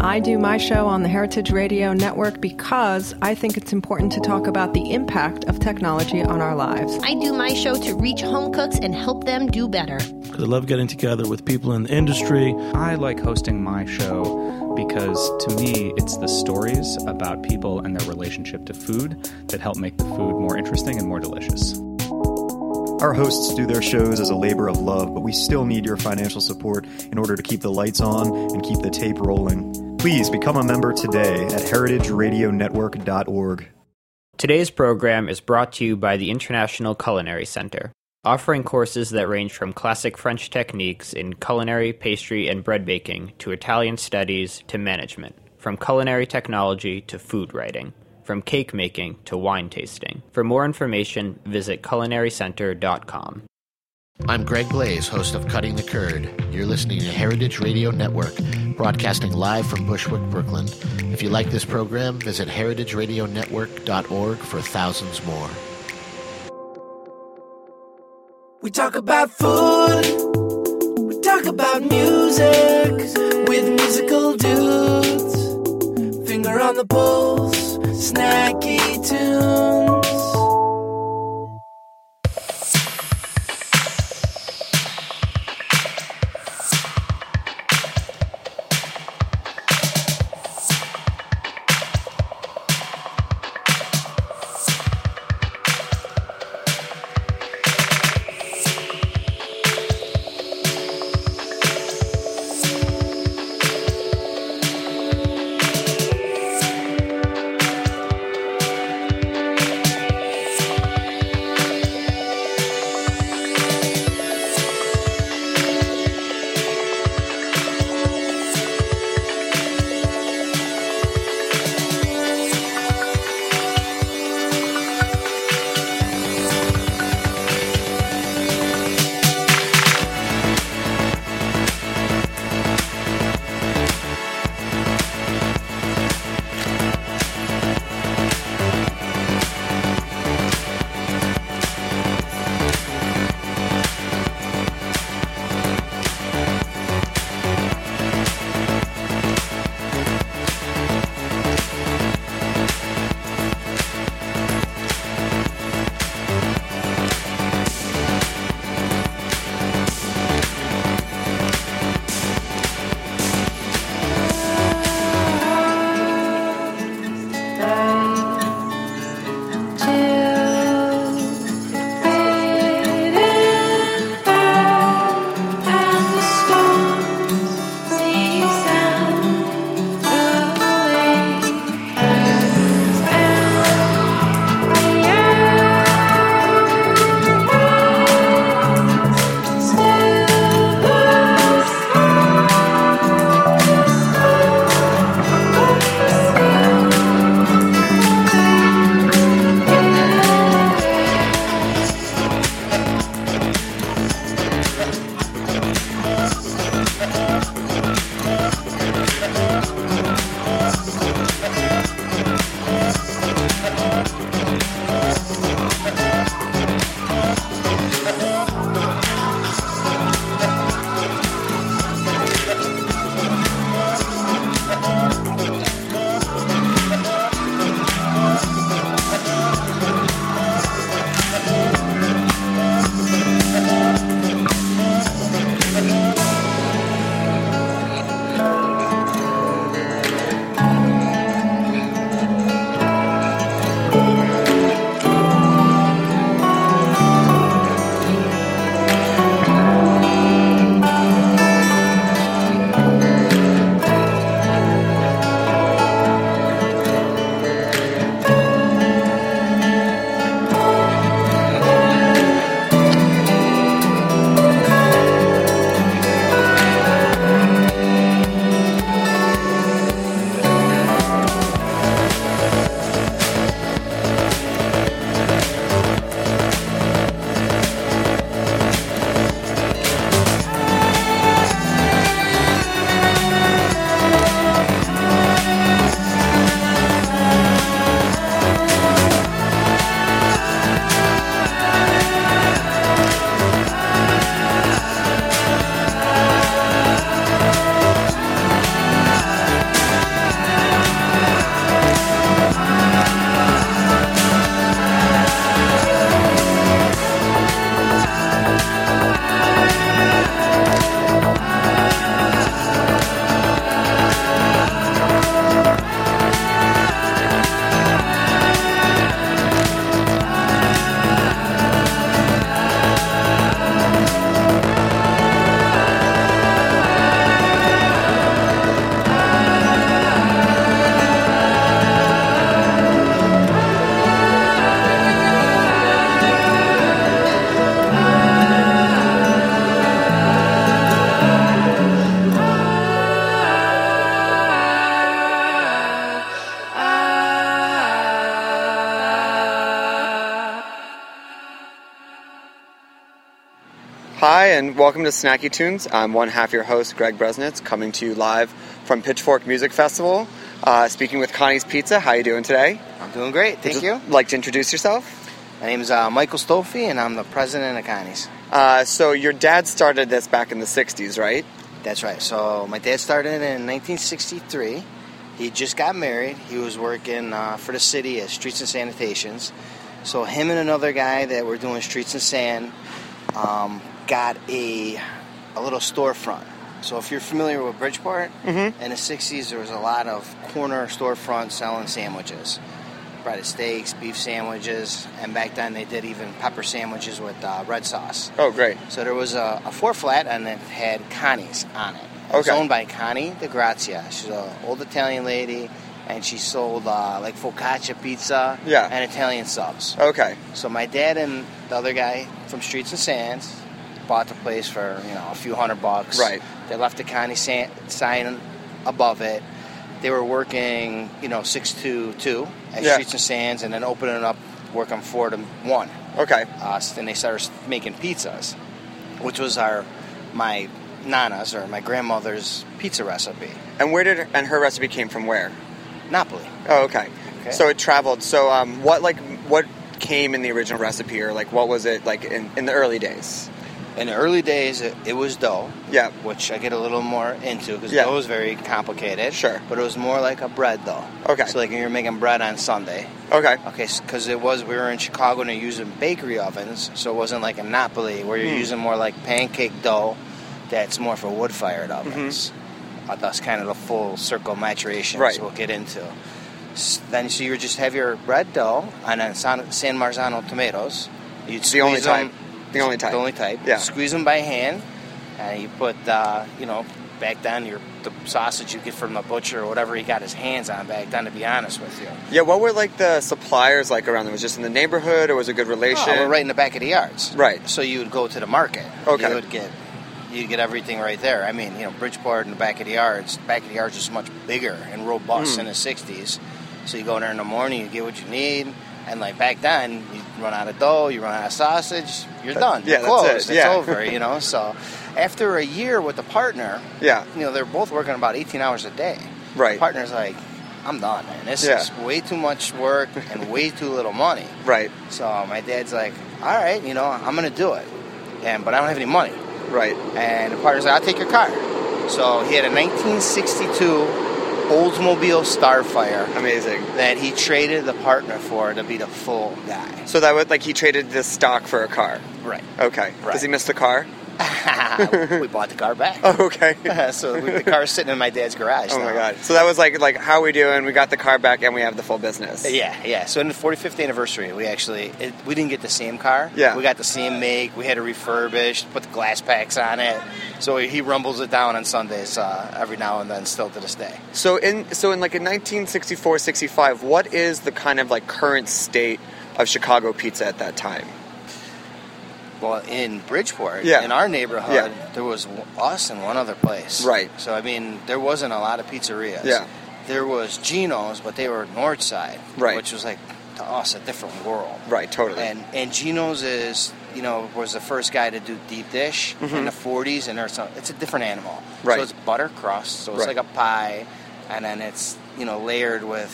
I do my show on the Heritage Radio Network because I think it's important to talk about the impact of technology on our lives. I do my show to reach home cooks and help them do better. I love getting together with people in the industry. I like hosting my show because to me, it's the stories about people and their relationship to food that help make the food more interesting and more delicious. Our hosts do their shows as a labor of love, but we still need your financial support in order to keep the lights on and keep the tape rolling. Please become a member today at heritageradionetwork.org. Today's program is brought to you by the International Culinary Center, offering courses that range from classic French techniques in culinary, pastry, and bread baking to Italian studies to management, from culinary technology to food writing, from cake making to wine tasting. For more information, visit culinarycenter.com. I'm Greg Blaze, host of Cutting the Curd. You're listening to Heritage Radio Network, broadcasting live from Bushwick, Brooklyn. If you like this program, visit heritageradionetwork.org for thousands more. We talk about food, we talk about music with musical dudes. Finger on the pulse, snacky tunes. And welcome to Snacky Tunes. I'm one half your host, Greg Bresnitz, coming to you live from Pitchfork Music Festival. Uh, speaking with Connie's Pizza. How you doing today? I'm doing great, thank Would you. Like to introduce yourself? My name is uh, Michael Stolfe, and I'm the president of Connie's. Uh, so your dad started this back in the '60s, right? That's right. So my dad started in 1963. He just got married. He was working uh, for the city as streets and sanitations. So him and another guy that were doing streets and sand um, got a a little storefront. So if you're familiar with Bridgeport, Mhm. in the 60s there was a lot of corner storefronts selling sandwiches. Breaded steaks, beef sandwiches, and back then they did even pepper sandwiches with uh, red sauce. Oh, great. So there was a, a four flat and it had Connie's on it. It was Okay. owned by Connie De Grazia. She's an old Italian lady and she sold uh, like focaccia pizza Yeah. and Italian subs. Okay. So my dad and the other guy from Streets and Sands bought the place for you know a few hundred bucks. Right. They left the Connie sign above it. They were working you know six to two at Yeah. Streets and Sands, and then opening up, working four to one. Okay. Uh, so then they started making pizzas, which was our my nana's or my grandmother's pizza recipe. And where did and her recipe came from? Where? Napoli. Oh, okay. Okay. So it traveled. So um, what like what came in the original recipe, or like what was it like in, in the early days? In the early days, it, it was dough. Yeah. Which I get a little more into because Yeah. dough is very complicated. Sure. But it was more like a bread dough. Okay. So like you're making bread on Sunday. Okay. Okay, because it was we were in Chicago and they're using bakery ovens, so it wasn't like a Napoli where you're Hmm. using more like pancake dough. That's more for wood fired Mm-hmm. ovens. Uh, that's kind of the full circle maturation. Right. So we'll get into. Then so you would just have your bread dough and then San, San Marzano tomatoes. You'd The only time. type. The only type. The only type. Yeah. Squeeze them by hand, and you put uh, you know back then your the sausage you get from the butcher or whatever he got his hands on back then. To be honest with you. Yeah. What were like the suppliers like around them? Was just in the neighborhood, or was it a good relation? Oh, we're right in the back of the yards. Right. So you would go to the market. Okay. You would get you get everything right there. I mean, you know, Bridgeport in the back of the yards. The back of the yards is much bigger and robust Hmm. in the '60s. So you go in there in the morning, you get what you need, and like back then, you run out of dough, you run out of sausage, you're That- done. yeah, You're that's closed. it, It's yeah. over. You know. So after a year with the partner, Yeah. you know, they're both working about 18 hours a day. Right. The partner's like, I'm done, man. This Yeah. is way too much work and way too little money. Right. So my dad's like, all right, you know, I'm gonna do it, and but I don't have any money. Right. And the partner's like, I'll take your car. So he had a 1962 Oldsmobile Starfire Amazing. that he traded the partner for to be the full guy. So that would like he traded the stock for a car. Right. Okay. Right. Does he miss the car? we bought the car back. Oh, okay. so we, the car's sitting in my dad's garage. Oh my god. So that was like like how we doing? We got the car back and we have the full business. Yeah, yeah. So in the 45th anniversary, we actually it, we didn't get the same car. Yeah. We got the same make. We had it refurbished, put the glass packs on it. So he rumbles it down on Sundays uh, every now and then, still to this day. So in so in like in 1964, 65, what is the kind of like current state of Chicago pizza at that time? Well, in Bridgeport, Yeah. in our neighborhood, Yeah. there was us and one other place. Right. So I mean, there wasn't a lot of pizzerias. Yeah. There was Geno's, but they were north side, Right. which was like to us a different world. Right, totally. And and Geno's is you know was the first guy to do deep dish in the 40s, and there's a, it's a different animal. Mm-hmm. Right. So it's butter crust, so it's Right. like a pie, and then it's you know layered with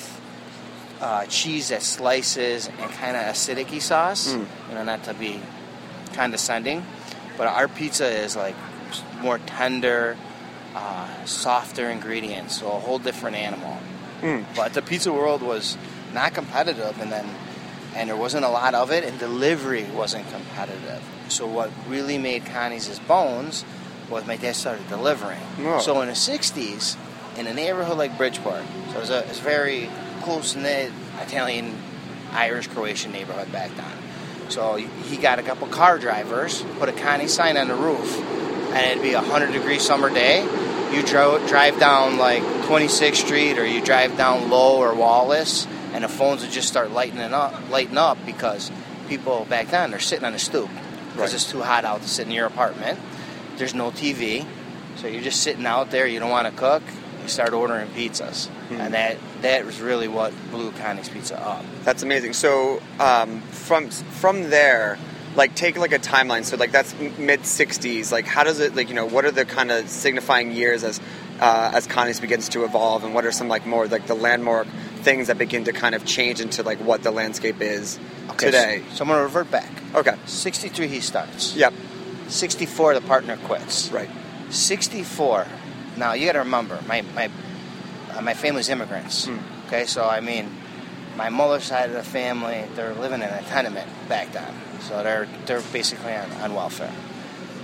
uh, cheese that slices and kind of acidic sauce. Mm. You know, not to be condescending, but our pizza is like more tender, uh, softer ingredients, so a whole different animal. Mm. But the pizza world was not competitive, and then and there wasn't a lot of it, and delivery wasn't competitive. So what really made Connie's his bones was my dad started delivering. Oh. So in the '60s, in a neighborhood like Bridgeport, so it was a, it's a very close knit Italian, Irish, Croatian neighborhood back then. So he got a couple car drivers, put a Connie sign on the roof, and it'd be a hundred degree summer day. You dro- drive down like 26th Street, or you drive down Lowe or Wallace, and the phones would just start lighting up, lighting up because people back then they're sitting on the stoop because Right. it's too hot out to sit in your apartment. There's no TV, so you're just sitting out there. You don't want to cook. You start ordering pizzas, and that that was really what blew Connie's Pizza up. That's amazing. So um, from from there, like take like a timeline. So like that's mid '60s. Like how does it like you know what are the kind of signifying years as uh, as Connie's begins to evolve, and what are some like more like the landmark things that begin to kind of change into like what the landscape is Okay, today? So, so I'm going to revert back. Okay. 63 he starts. Yep. 64 the partner quits. Right. 64. Now you got to remember my my uh, my family's immigrants. Okay, so I mean, my mother's side of the family they're living in a tenement back then, so they're they're basically on, on welfare.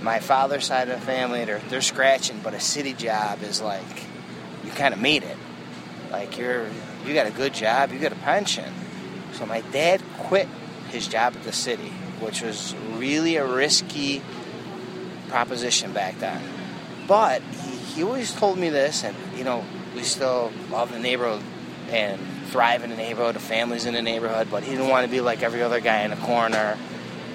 My father's side of the family they're they're scratching, but a city job is like you kind of made it. Like you're you got a good job, you got a pension. So my dad quit his job at the city, which was really a risky proposition back then. But he, he always told me this, and you know, we still love the neighborhood and thrive in the neighborhood, the families in the neighborhood, but he didn't want to be like every other guy in the corner,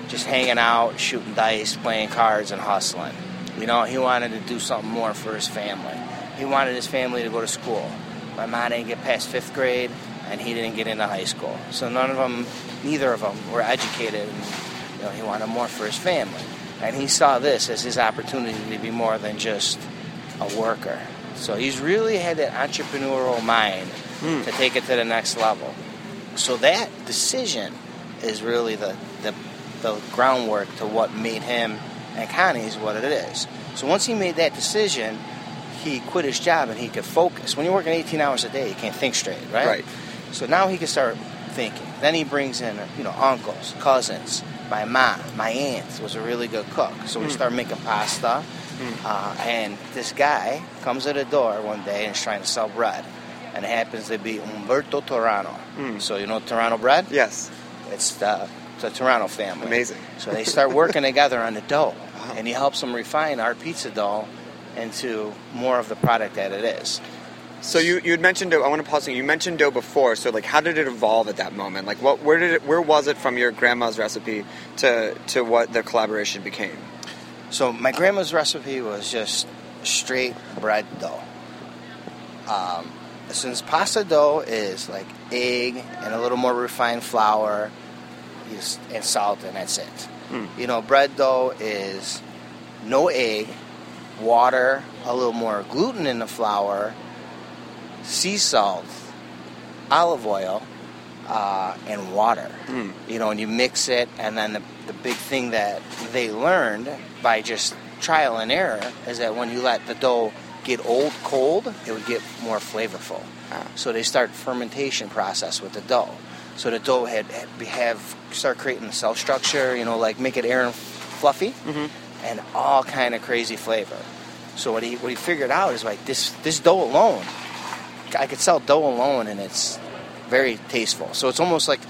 just hanging out, shooting dice, playing cards, and hustling. You know, he wanted to do something more for his family. He wanted his family to go to school. My mom didn't get past fifth grade, and he didn't get into high school. So none of them, neither of them, were educated. And, you know, he wanted more for his family, and he saw this as his opportunity to be more than just a worker. So he's really had that entrepreneurial mind hmm. to take it to the next level. So that decision is really the, the the groundwork to what made him and Connie's what it is. So once he made that decision, he quit his job and he could focus. When you're working 18 hours a day, you can't think straight, right? Right. So now he can start thinking. Then he brings in, you know, uncles, cousins. My mom, my aunt was a really good cook, so we Mm. start making pasta. Uh, and this guy comes to the door one day and is trying to sell bread, and it happens to be Umberto Turano. So you know Torano bread? Yes. It's the, it's a Turano family. Amazing. So they start working together on the dough, and he helps them refine our pizza dough into more of the product that it is. So you you had mentioned dough. I want to pause. You mentioned dough before. So like, how did it evolve at that moment? Like, what where did it where was it from your grandma's recipe to to what the collaboration became? So my grandma's recipe was just straight bread dough. Um, since pasta dough is like egg and a little more refined flour, and salt, and that's it. You know, bread dough is no egg, water, a little more gluten in the flour, sea salt, olive oil, uh, and water. Hmm. You know, and you mix it, and then the, the big thing that they learned by just trial and error is that when you let the dough get old cold, it would get more flavorful. Ah. So they start fermentation process with the dough. So the dough had, had have start creating the cell structure, you know, like make it air and fluffy, mm-hmm. and all kind of crazy flavor. So what he what he figured out is like this this dough alone, I could sell dough alone, and it's very tasteful. So it's almost like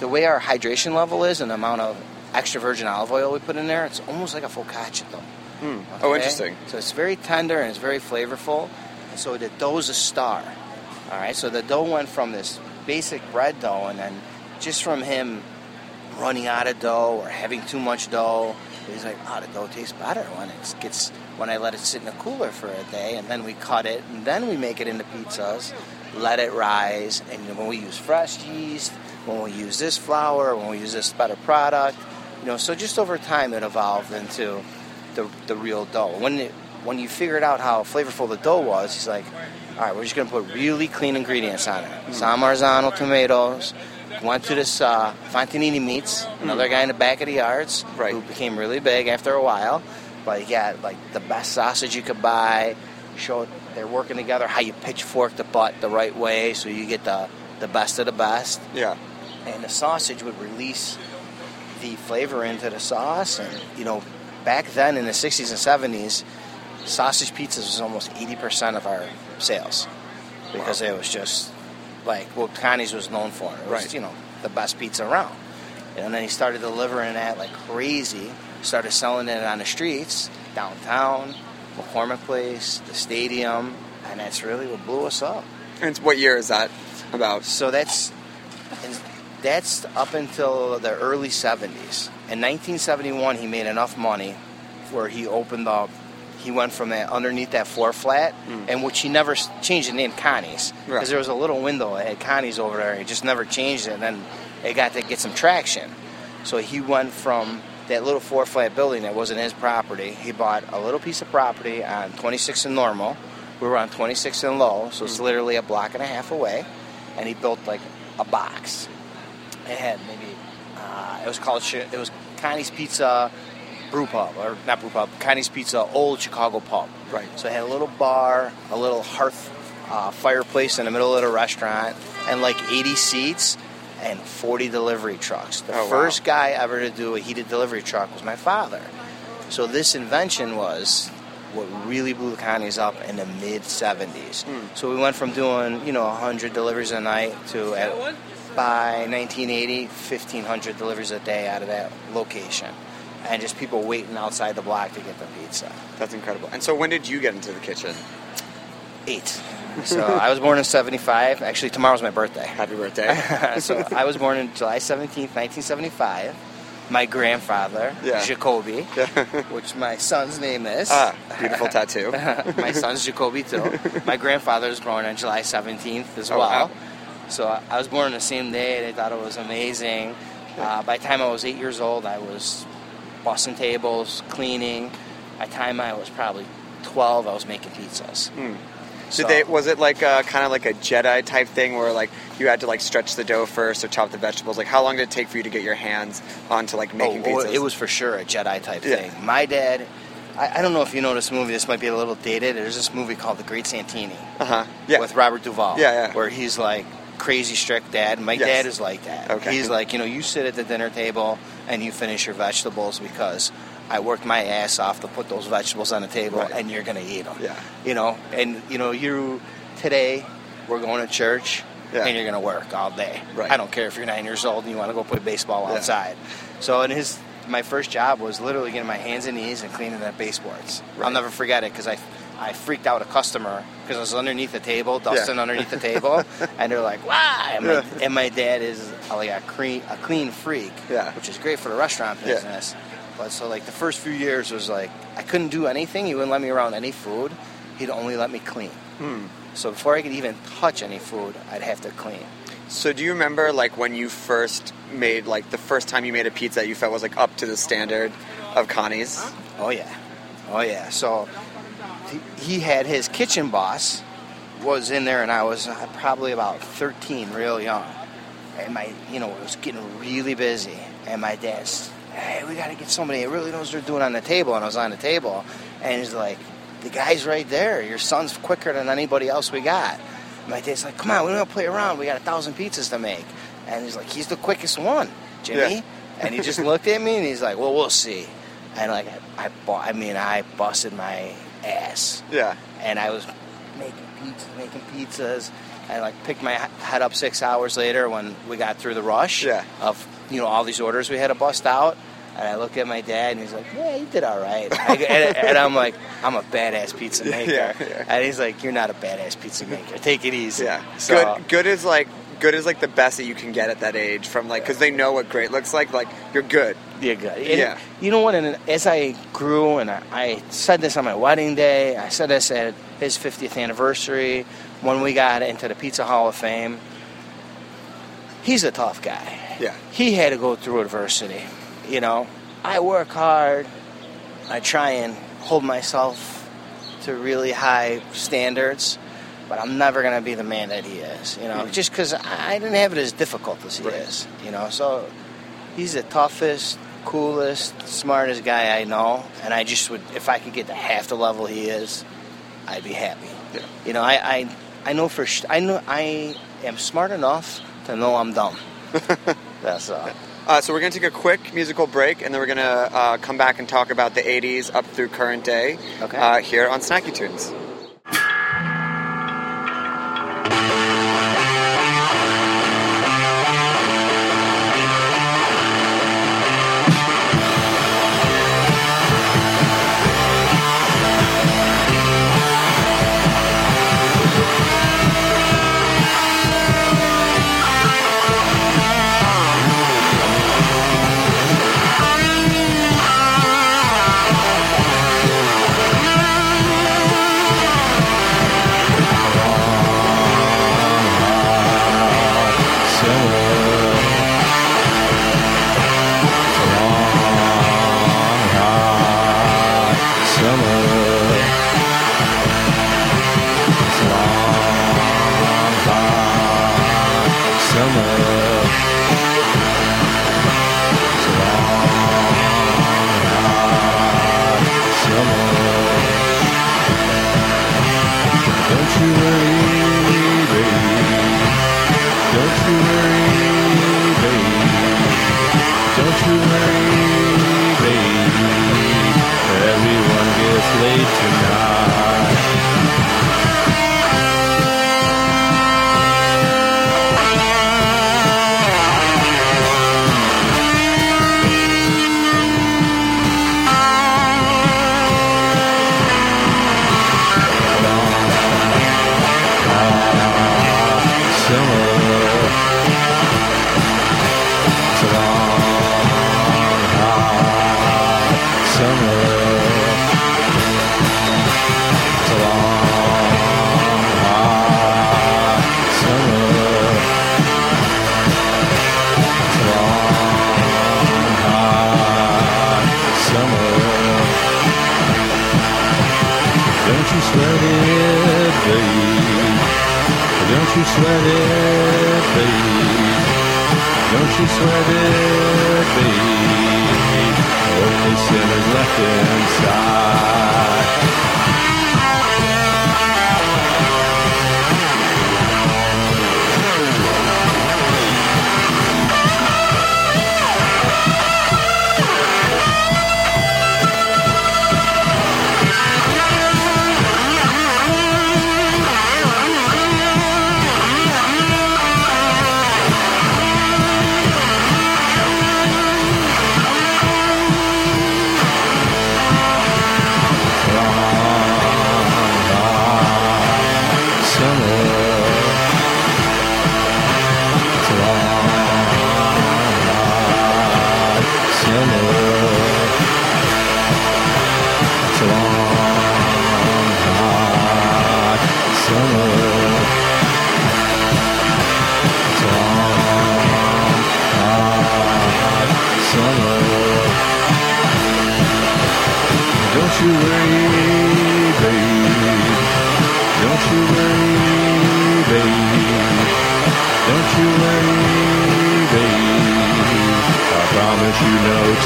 the way our hydration level is and the amount of extra virgin olive oil we put in there. It's almost like a focaccia dough. Hmm. Oh, Okay? interesting. So it's very tender and it's very flavorful. And so the dough's a star. All right. So the dough went from this basic bread dough, and then just from him running out of dough or having too much dough, he's like, "Oh, the dough tastes better when it gets when I let it sit in the cooler for a day, and then we cut it, and then we make it into pizzas, let it rise, and when we use fresh yeast, when we use this flour, when we use this better product, you know, so just over time it evolved into the, the real dough. When it, when you figured out how flavorful the dough was, he's like, all right, we're just going to put really clean ingredients on it. San Marzano tomatoes. Went to this uh, Fontanini Meats, another guy in the back of the yards, who became really big after a while. But yeah, like the best sausage you could buy. Show they're working together how you pitchfork the butt the right way so you get the the best of the best. Yeah. And the sausage would release the flavor into the sauce. And, you know, back then in the 60s and 70s, sausage pizzas was almost 80% of our sales because it was just like what Connie's was known for. It was, Right. you know, the best pizza around. And then he started delivering that like crazy, started selling it on the streets, downtown, McCormick Place, the stadium, and that's really what blew us up. And what year is that about? So that's and that's up until the early 70s. In 1971, he made enough money where he opened up. He went from that underneath that floor flat, hmm. and which he never changed the name Connie's because Right. there was a little window that had Connie's over there. He just never changed it, and then it got to get some traction. So he went from that little four flat building that wasn't his property. He bought a little piece of property on 26 and Normal. We were on 26 and Lowe, so it's literally a block and a half away. And he built like a box. It had maybe uh, it was called it was Connie's Pizza Brew Pub or not Brew Pub, Connie's Pizza Old Chicago Pub. Right. So it had a little bar, a little hearth uh, fireplace in the middle of the restaurant, and like 80 seats and 40 delivery trucks. The Oh, wow. first guy ever to do a heated delivery truck was my father. So this invention was what really blew the Connies up in the mid 70s. Hmm. So we went from doing, you know, 100 deliveries a night to at, by 1980, 1,500 deliveries a day out of that location. And just people waiting outside the block to get the pizza. That's incredible. And so when did you get into the kitchen? Eight. So I was born in 75. Actually, tomorrow's my birthday. Happy birthday. so I was born in July 17th, 1975. My grandfather, Yeah. Jacoby, which my son's name is. ah, beautiful tattoo. my son's Jacoby too. My grandfather was born on July 17th as Oh, well. wow. So I I was born on the same day. They thought it was amazing. Uh, by the time I was eight years old, I was bussing tables, cleaning. By the time I was probably 12, I was making pizzas. So- Did they? Was it like a, kind of like a Jedi type thing where like you had to like stretch the dough first or chop the vegetables? Like how long did it take for you to get your hands onto like making oh, pizzas? It was for sure a Jedi type Yeah. thing. My dad, I, I don't know if you know this movie. This might be a little dated. There's this movie called The Great Santini Uh huh. Yeah. with Robert Duvall. Yeah, yeah. Where he's like crazy strict dad. My Yes. dad is like that. Okay. He's like, you know, you sit at the dinner table and you finish your vegetables because I worked my ass off to put those vegetables on the table Right. and you're gonna eat them. Yeah. You know, and you know, you today we're going to church. Yeah. And you're going to work all day. Right. I don't care if you're nine years old and you want to go play baseball Yeah. outside. So in his, my first job was literally getting my hands and knees and cleaning that baseboards. I'll never forget it because I, I freaked out a customer because I was underneath the table, dusting underneath the table, and they're like, "Why?" And my, Yeah. and my dad is like a clean, a clean freak, Yeah. which is great for the restaurant Yeah. business. But so like the first few years was like I couldn't do anything. He wouldn't let me around any food. He'd only let me clean. Hmm. So before I could even touch any food, I'd have to clean. So do you remember like when you first made like the first time you made a pizza that you felt was like up to the standard of Connie's? Oh yeah, oh yeah. So he, had his kitchen boss was in there, and I was uh, probably about 13, real young. And my, you know, it was getting really busy. And my dad's, hey, we got to get somebody that really knows what they're doing on the table. And I was on the table, and he's like, the guy's right there. Your son's quicker than anybody else we got. My dad's like, come on, we don't play around. We got a thousand pizzas to make. And he's like, he's the quickest one, Jimmy. Yeah. And he just looked at me and he's like, well, we'll see. And like, I, I, bought, I mean, I busted my ass. Yeah. And I was making pizzas, making pizzas, and like picked my head up six hours later when we got through the rush Yeah. of you know all these orders we had to bust out. And I look at my dad, and he's like, "Yeah, you did all right." I, and, and I'm like, "I'm a badass pizza maker," Yeah, yeah. and he's like, "You're not a badass pizza maker. Take it easy." Yeah. So, Good. Good is like good is like the best that you can get at that age from like because they know what great looks like. Like you're good. Yeah, good. And Yeah. You know what? And as I grew, and I, I said this on my wedding day, I said this at his 50th anniversary when we got into the Pizza Hall of Fame. He's a tough guy. Yeah. He had to go through adversity. You know, I work hard. I try and hold myself to really high standards, but I'm never going to be the man that he is. You know, mm-hmm. just because I didn't have it as difficult as he Right. is. You know, so he's the toughest, coolest, smartest guy I know, and I just would, if I could get to half the level he is, I'd be happy. Yeah. You know, I, I, I know for sh- I know I am smart enough to know I'm dumb. That's all. Uh, so we're gonna take a quick musical break, and then we're gonna uh, come back and talk about the '80s up through current day. Okay. Uh, here on Snacky Tunes. sweat it, babe. Don't you sweat it, baby? Only sinners left inside.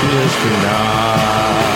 So,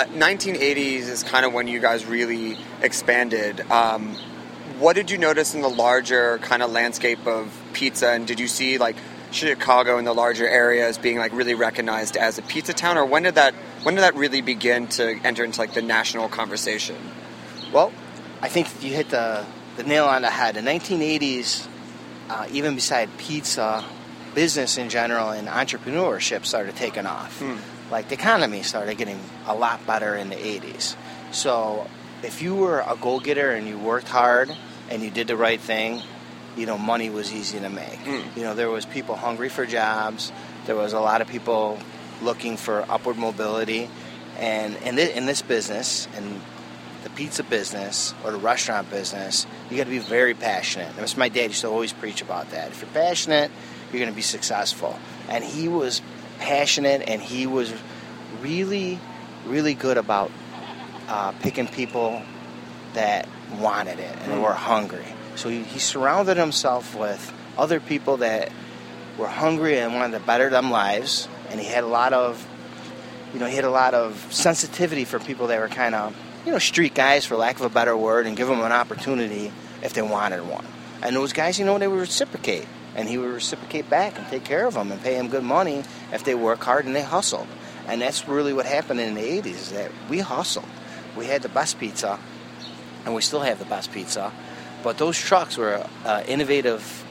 uh, 1980s is kind of when you guys really expanded. Um, what did you notice in the larger kind of landscape of pizza, and did you see like Chicago and the larger areas being like really recognized as a pizza town, or when did that when did that really begin to enter into like the national conversation? Well, I think you hit the the nail on the head. The 1980s, uh, even beside pizza, business in general and entrepreneurship started taking off. Hmm. Like the economy started getting a lot better in the 80s. So if you were a goal getter and you worked hard and you did the right thing, you know, money was easy to make. Mm. You know, there was people hungry for jobs. There was a lot of people looking for upward mobility. And in, thi- in this business, and the pizza business or the restaurant business, you got to be very passionate. That's my dad used to always preach about that. If you're passionate, you're going to be successful. And he was passionate, and he was really, really good about uh, picking people that wanted it and Mm. were hungry. So he, he surrounded himself with other people that were hungry and wanted to better them lives. And he had a lot of, you know, he had a lot of sensitivity for people that were kind of you know, street guys, for lack of a better word, and give them an opportunity if they wanted one. And those guys, you know, they would reciprocate, and he would reciprocate back and take care of them and pay them good money if they work hard and they hustled. And that's really what happened in the 80s, is that we hustled. We had the best pizza, and we still have the best pizza, but those trucks were an innovative,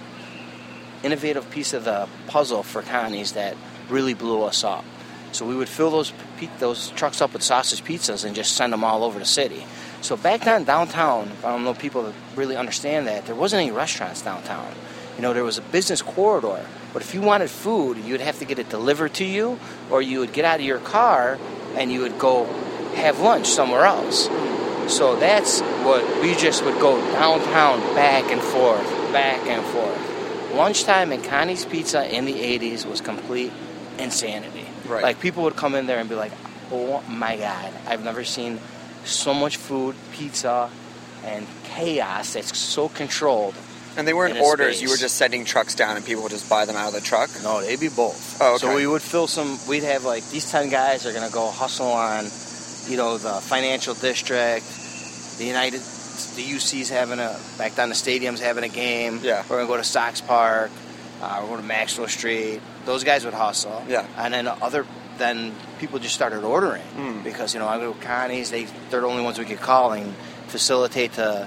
innovative piece of the puzzle for Connie's that really blew us up. So we would fill those those trucks up with sausage pizzas and just send them all over the city. So back then downtown, I don't know people really understand that there wasn't any restaurants downtown. You know, there was a business corridor, but if you wanted food, you would have to get it delivered to you, or you would get out of your car and you would go have lunch somewhere else. So that's what we just would go downtown back and forth, back and forth. Lunchtime in Connie's Pizza in the 80s was complete insanity. Right. Like people would come in there and be like, "Oh my god, I've never seen so much food, pizza, and chaos that's so controlled." And they weren't in orders. space." You were just sending trucks down, and people would just buy them out of the truck. No, they'd be both. Oh, okay. So we would fill some. We'd have like these ten guys are gonna go hustle on, you know, the financial district, the United, the UC's having a back down the stadium's having a game. Yeah. We're gonna go to Sox Park. Uh, we're going to Maxwell Street. Those guys would hustle. Yeah. And then other, then people just started ordering Hmm. because you know I go to Connie's. They they're the only ones we could call and facilitate to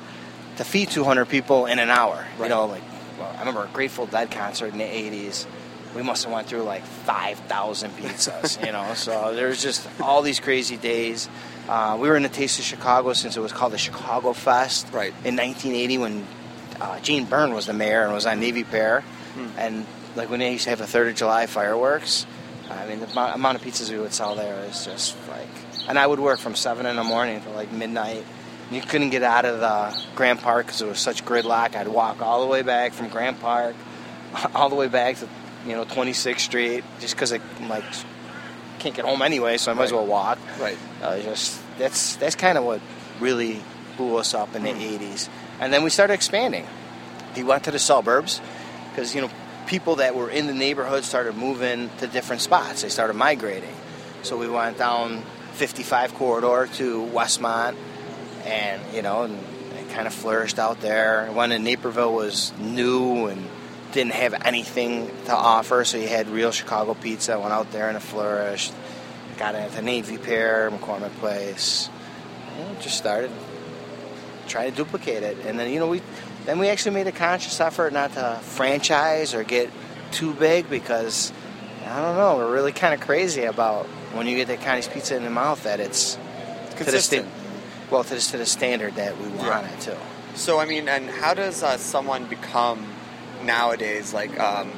to feed 200 people in an hour. You know, like well, I remember a Grateful Dead concert in the 80s. We must have went through like 5,000 pizzas, you know. So there's just all these crazy days. Uh, we were in the Taste of Chicago since it was called the Chicago Fest Right. in 1980 when uh, Jane Byrne was the mayor and was on Navy Pier. Hmm. And like when they used to have the Third of July fireworks, I mean the amount, amount of pizzas we would sell there is just like. And I would work from seven in the morning to like midnight. You couldn't get out of the Grant Park because it was such gridlock. I'd walk all the way back from Grant Park, all the way back to you know 26th Street, just because I'm like can't get home anyway, so I might as well walk. Right. Uh, just that's that's kind of what really blew us up in the 80s, and then we started expanding. We went to the suburbs because you know people that were in the neighborhood started moving to different spots. They started migrating, so we went down 55 corridor to Westmont, and you know, and it kind of flourished out there. One in Naperville was new and didn't have anything to offer, so you had real Chicago pizza. Went out there and it flourished. Got it at the Navy Pier, McCormick Place. Know, just started trying to duplicate it, and then you know we then we actually made a conscious effort not to franchise or get too big because I don't know we're really kind of crazy about when you get that Connie's pizza in the mouth that it's to the Consistent. sta- well to the, to the standard that we want it to. So I mean, and how does uh, someone become nowadays like? Um,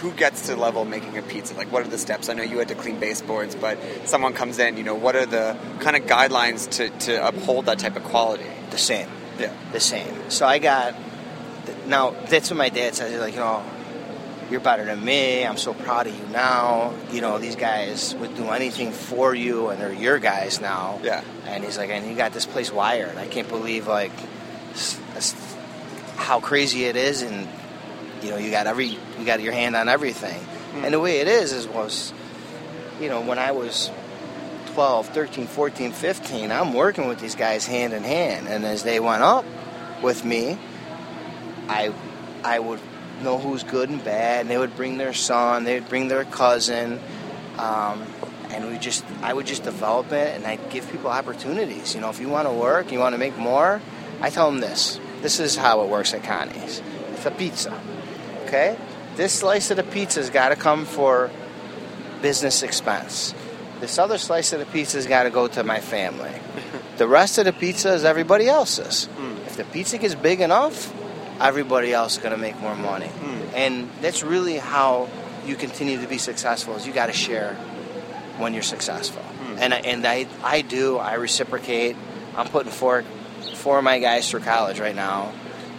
who gets to the level of making a pizza? Like, what are the steps? I know you had to clean baseboards, but someone comes in. You know, what are the kind of guidelines to, to uphold that type of quality? The same. Yeah. the same. So I got now. That's what my dad says. He's like, you know, you're better than me. I'm so proud of you now. You know, these guys would do anything for you, and they're your guys now. Yeah. And he's like, and you got this place wired. I can't believe like how crazy it is, and you know, you got every you got your hand on everything. Hmm. And the way it is is was, you know, when I was 12, 13, 14, 15, I'm working with these guys hand in hand. And as they went up with me, I I would know who's good and bad, and they would bring their son, they would bring their cousin, um, and we just I would just develop it, and I'd give people opportunities. You know, if you want to work, you want to make more, I tell them this. This is how it works at Connie's. It's a pizza, okay? This slice of the pizza's got to come for business expense. This other slice of the pizza's got to go to my family. The rest of the pizza is everybody else's. If the pizza gets big enough, everybody else is going to make more money. Hmm. And that's really how you continue to be successful. Is you got to share when you're successful. Hmm. And I, and I I do. I reciprocate. I'm putting four four of my guys through college right now.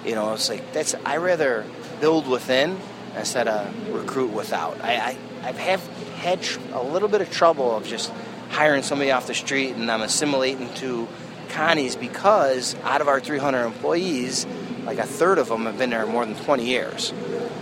You know, it's like that's I rather build within instead of recruit without. I, I I've have had tr- a little bit of trouble of just hiring somebody off the street and I'm assimilating to Connie's because out of our 300 employees, like a third of them have been there more than 20 years.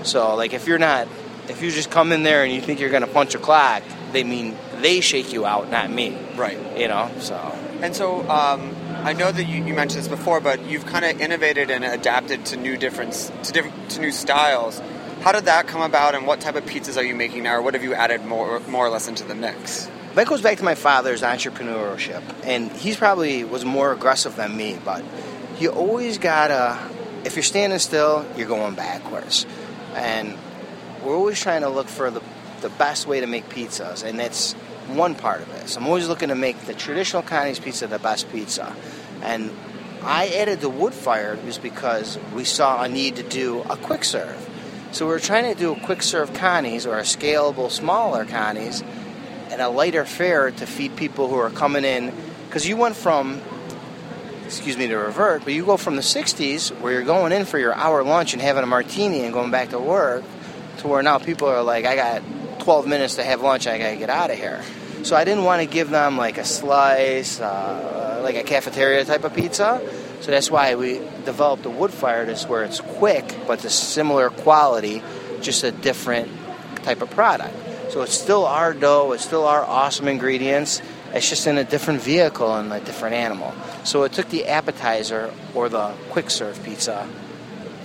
So like if you're not, if you just come in there and you think you're going to punch a clock, they mean they shake you out, not me. Right. You know. So And so, um, I know that you, you mentioned this before, but you've kind of innovated and adapted to new different to different to new styles. How did that come about, and what type of pizzas are you making now, or what have you added more more or less into the mix? That goes back to my father's entrepreneurship, and he's probably was more aggressive than me. But you always gotta, if you're standing still, you're going backwards, and we're always trying to look for the the best way to make pizzas, and that's one part of it. So I'm always looking to make the traditional Connie's pizza the best pizza, and I added the wood fired just because we saw a need to do a quick serve. So we were trying to do a quick serve Connie's or a scalable, smaller Connie's and a lighter fare to feed people who are coming in. Because you went from, excuse me to revert, but you go from the 60s where you're going in for your hour lunch and having a martini and going back to work to where now people are like, I got 12 minutes to have lunch, I gotta get out of here. So I didn't want to give them like a slice, uh, like a cafeteria type of pizza. So that's why we developed the wood fired, is where it's quick but the similar quality, just a different type of product. So it's still our dough, it's still our awesome ingredients. It's just in a different vehicle and a different animal. So it took the appetizer or the quick serve pizza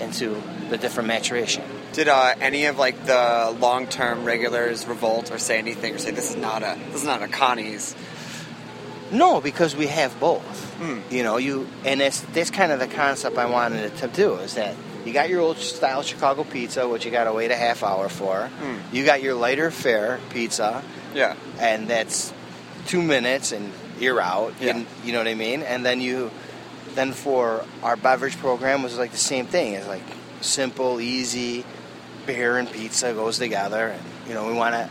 into the different maturation. Did uh, any of like the long term regulars revolt or say anything or say this is not a this is not a Connie's? No, because we have both. You know, you and it's that's kind of the concept I wanted to do is that you got your old style Chicago pizza, which you got to wait a half hour for. Hmm. You got your lighter fare pizza, Yeah. and that's two minutes and you're out. Yeah. And, you know what I mean? And then you, then for our beverage program was like the same thing. It's like simple, easy, beer and pizza goes together. And you know, we want to,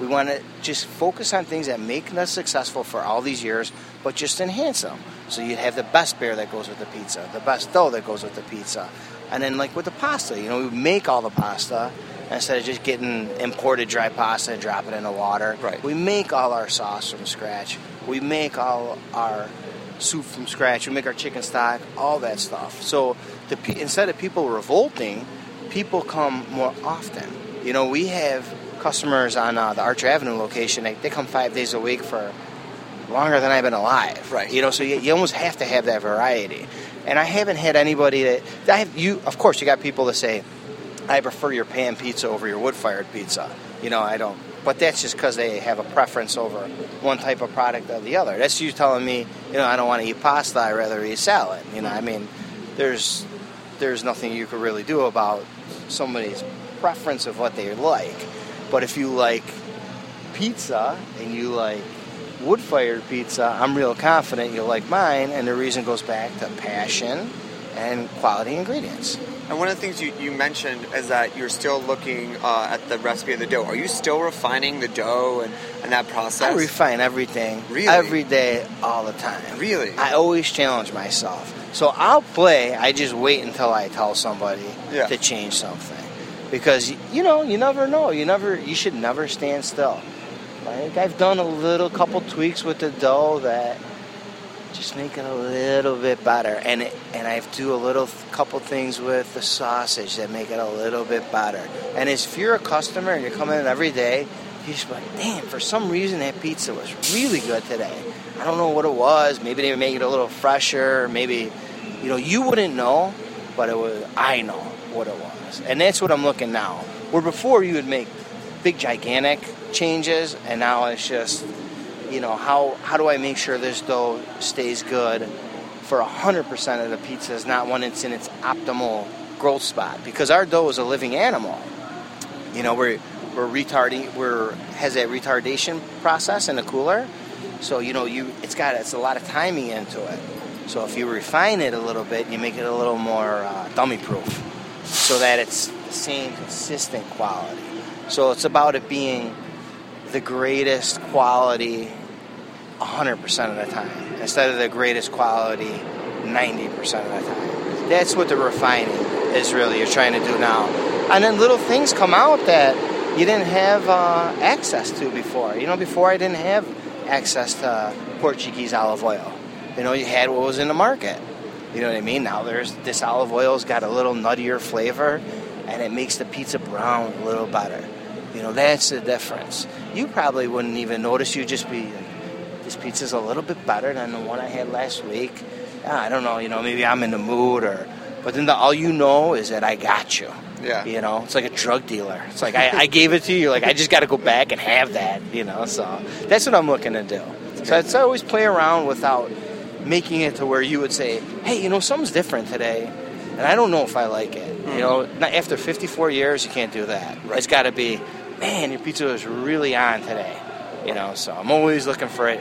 we want to just focus on things that make us successful for all these years, but just enhance them. So you'd have the best beer that goes with the pizza, the best dough that goes with the pizza, and then like with the pasta, you know, we make all the pasta instead of just getting imported dry pasta and drop it in the water. Right. We make all our sauce from scratch. We make all our soup from scratch. We make our chicken stock, all that stuff. So the, instead of people revolting, people come more often. You know, we have customers on uh, the Archer Avenue location. They, they come five days a week for longer than I've been alive. Right. You know, so you, you almost have to have that variety. And I haven't had anybody that I have. You, of course, you got people that say, "I prefer your pan pizza over your wood-fired pizza." You know, I don't. But that's just because they have a preference over one type of product or the other. That's you telling me, you know, I don't want to eat pasta. I rather eat salad. You know, I mean, there's there's nothing you could really do about somebody's preference of what they like. But if you like pizza and you like wood fired pizza, I'm real confident you'll like mine. And the reason goes back to passion and quality ingredients. And one of the things you, you mentioned is that you're still looking uh, at the recipe of the dough. Are you still refining the dough and, and that process? I refine everything Really? every day, all the time. Really? I always challenge myself. So I'll play, I just wait until I tell somebody Yeah. to change something. Because, you know, you never know. You never, you should never stand still. Like I've done a little couple tweaks with the dough that just make it a little bit better, and it, and I do a little couple things with the sausage that make it a little bit better. And if you're a customer and you're coming in every day, you're just like, damn, for some reason that pizza was really good today. I don't know what it was. Maybe they made it a little fresher. Maybe, you know, you wouldn't know, but it was. I know what it was, and that's what I'm looking now. Where before you would make big gigantic changes, and now it's just you know how how do I make sure this dough stays good for hundred percent of the pizzas, not when it's in its optimal growth spot? Because our dough is a living animal. You know, we're we're retarding we're has that retardation process in the cooler. So you know you it's got it's a lot of timing into it. So if you refine it a little bit, you make it a little more uh, dummy proof, so that it's the same consistent quality. So it's about it being the greatest quality 100% of the time instead of the greatest quality 90% of the time. That's what the refining is really you're trying to do now. And then little things come out that you didn't have uh, access to before. You know, before I didn't have access to Portuguese olive oil. You know, you had what was in the market. You know what I mean? Now there's this olive oil's got a little nuttier flavor and it makes the pizza brown a little better. You know, that's the difference. You probably wouldn't even notice. You'd just be like, this pizza's a little bit better than the one I had last week. "Ah, I don't know, you know, maybe I'm in the mood or, but then the, all you know is that I got you. Yeah. You know, it's like a drug dealer. It's like I, I gave it to you. Like I just got to go back and have that. You know, so that's what I'm looking to do. So it's always play around without making it to where you would say, hey, you know, something's different today, and I don't know if I like it. You know, not, after 54 years, you can't do that. It's got to be, man, your pizza is really on today. You know, so I'm always looking for it.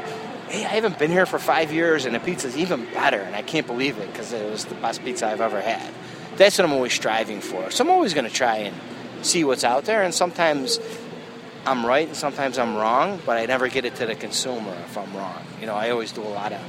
Hey, I haven't been here for five years, and the pizza's even better, and I can't believe it because it was the best pizza I've ever had. That's what I'm always striving for. So I'm always going to try and see what's out there, and sometimes I'm right, and sometimes I'm wrong, but I never get it to the consumer if I'm wrong. You know, I always do a lot of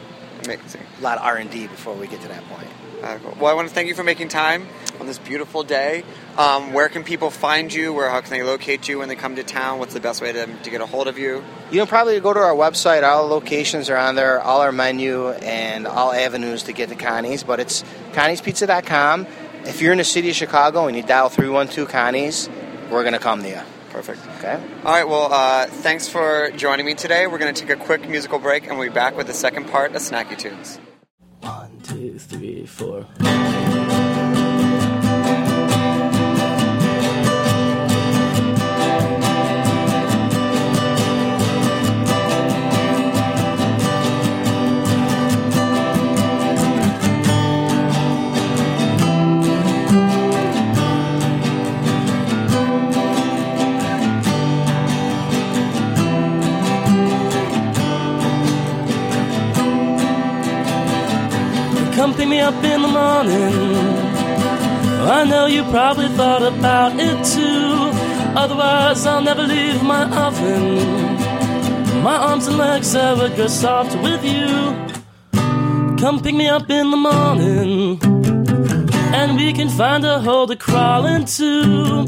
Amazing. a lot of R and D before we get to that point. Uh, cool. Well, I want to thank you for making time on this beautiful day. Um, where can people find you? Where how can they locate you when they come to town? What's the best way to, to get a hold of you? You can probably go to our website. All locations are on there, all our menu, and all avenues to get to Connie's. But it's Connie'sPizza.com. If you're in the city of Chicago and you dial 312 Connie's, we're going to come to you. Perfect. Okay. All right. Well, uh, thanks for joining me today. We're going to take a quick musical break, and we'll be back with the second part of Snacky Tunes. One, two, three, four. Pick me up in the morning. I know you probably thought about it too. Otherwise, I'll never leave my oven. My arms and legs ever grow soft with you. Come pick me up in the morning. And we can find a hole to crawl into.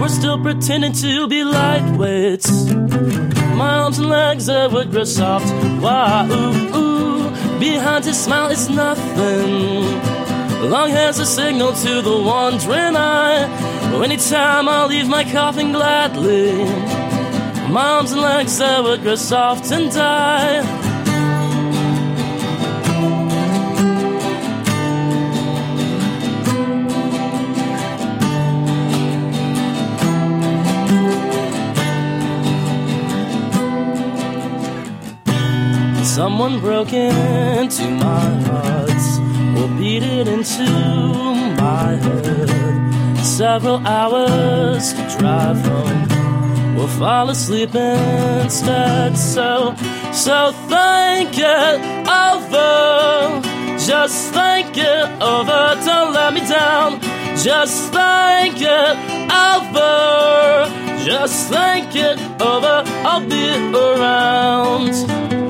We're still pretending to be lightweights. My arms and legs ever grow soft. Wow, ooh, ooh. Behind his smile is nothing. Long hair's a signal to the wandering eye. Anytime I'll leave my coffin gladly. My arms and legs ever grow soft and die. Someone broke into my heart or beat it into my head. Several hours to drive home. We'll fall asleep instead. So, so think it over. Just think it over. Don't let me down. Just think it over. Just think it over. I'll be around.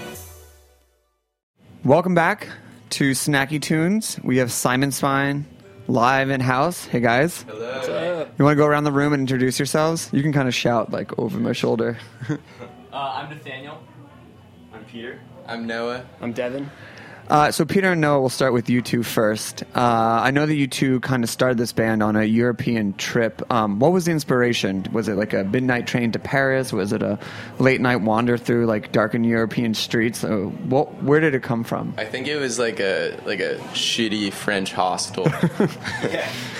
Welcome back to Snacky Tunes. We have Simon Spine live in house. Hey guys. Hello. What's up? You want to go around the room and introduce yourselves? You can kind of shout like over my shoulder. Uh, I'm Nathaniel. I'm Peter. I'm Noah. I'm Devin. Uh, so Peter and Noah, we'll start with you two first. Uh, I know that you two kind of started this band on a European trip. Um, what was the inspiration? Was it like a midnight train to Paris? Was it a late night wander through like darkened European streets? Uh, what, where did it come from? I think it was like a like a shitty French hostel.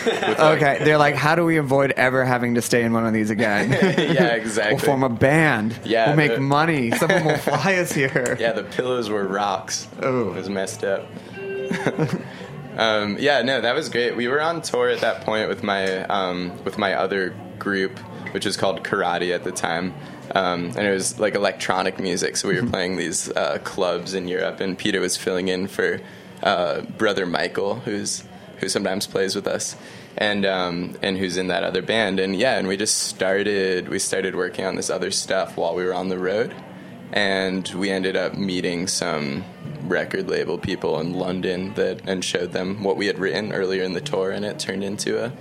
okay, they're like, how do we avoid ever having to stay in one of these again? yeah, exactly. We'll form a band. Yeah, we'll make the- money. Someone will fly us here. Yeah, the pillows were rocks. Oh, it was messed up. um, yeah, no, that was great. We were on tour at that point with my um, with my other group, which was called Karate at the time, um, and it was like electronic music. So we were playing these uh, clubs in Europe, and Peter was filling in for uh, brother Michael, who's who sometimes plays with us. And um, and who's in that other band? And yeah, and we just started. We started working on this other stuff while we were on the road, and we ended up meeting some record label people in London that and showed them what we had written earlier in the tour, and it turned into a,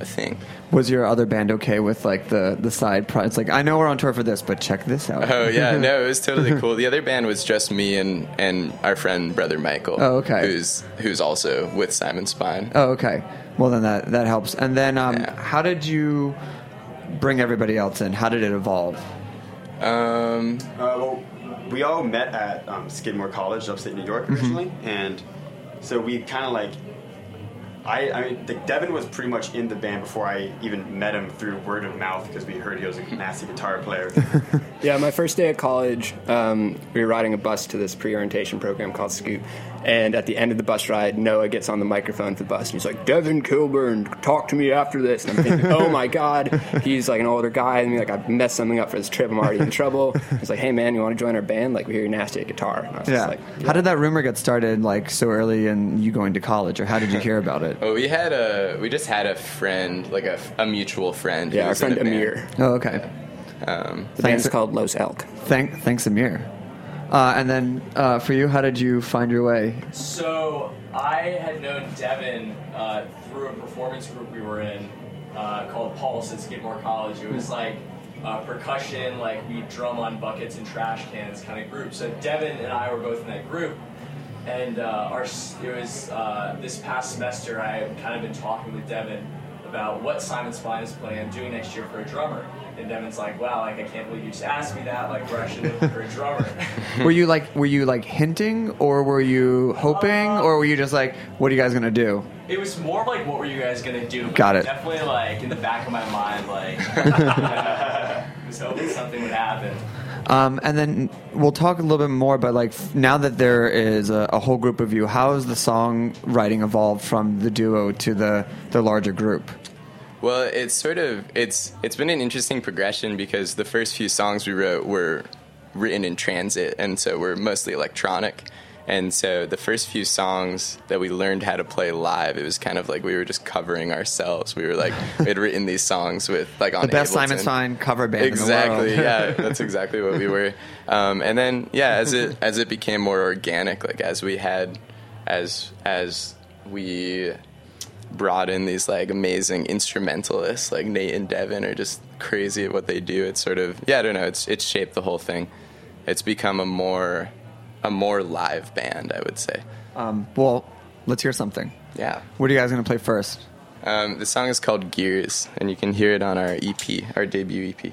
a thing. Was your other band okay with like the the side projects? Like, I know we're on tour for this, but check this out. Oh yeah, no, it was totally cool. The other band was just me and and our friend brother Michael. Oh, okay. Who's who's also with Simon Spine. Oh, okay. Well, then that that helps. And then, um, how did you bring everybody else in? How did it evolve? Um, Uh, well, we all met at um, Skidmore College, upstate New York, Mhm. originally, and so we kind of like. I, I mean, the, Devin was pretty much in the band before I even met him through word of mouth because we heard he was a nasty guitar player. Yeah, my first day at college, um, we were riding a bus to this pre-orientation program called Scoot, and at the end of the bus ride, Noah gets on the microphone for the bus, and he's like, "Devin Kilburn, talk to me after this." And I'm thinking, "Oh my God, he's like an older guy, and like I've messed something up for this trip. I'm already in trouble." He's like, "Hey man, you want to join our band? Like we hear you're nasty at guitar." And I was Yeah. just like, How did that rumor get started? Like so early in you going to college, or how did you hear about it? Oh, we had a we just had a friend, like a, a mutual friend. Yeah, our friend a band. Amir. Oh, okay. Um, The band's called Los Elk. Thank, thanks, Amir. Uh, and then uh, for you, how did you find your way? So I had known Devin uh, through a performance group we were in uh, called Pulse at Skidmore College. It was like uh, percussion, like we drum on buckets and trash cans kind of group. So Devin and I were both in that group, and uh, our it was uh, this past semester. I had kind of been talking with Devin about what Simon Spine is planning on doing next year for a drummer. And Devin's like, "Wow, like I can't believe you just asked me that. Like we're actually looking for a drummer." were you like were you like hinting, or were you hoping, or were you just like, what are you guys gonna do? It was more like, what were you guys gonna do? Got it. Definitely like in the back of my mind, like I was hoping something would happen. Um, and then we'll talk a little bit more, but like f- now that there is a, a whole group of you, how has the songwriting evolved from the duo to the the larger group? Well, it's sort of it's it's been an interesting progression because the first few songs we wrote were written in transit, and so we're mostly electronic. And so the first few songs that we learned how to play live, it was kind of like we were just covering ourselves. We were like we had written these songs with like on the best Ableton. Simon Spine cover band Exactly. in the world. yeah, that's exactly what we were. Um, and then yeah, as it as it became more organic, like as we had as as we brought in these like amazing instrumentalists like Nate and Devin are just crazy at what they do. It's sort of yeah, I don't know. It's it's shaped the whole thing. It's become a more a more live band, I would say. Um, well, let's hear something. Yeah. What are you guys gonna play first? Um, the song is called Gears, and you can hear it on our EP, our debut EP.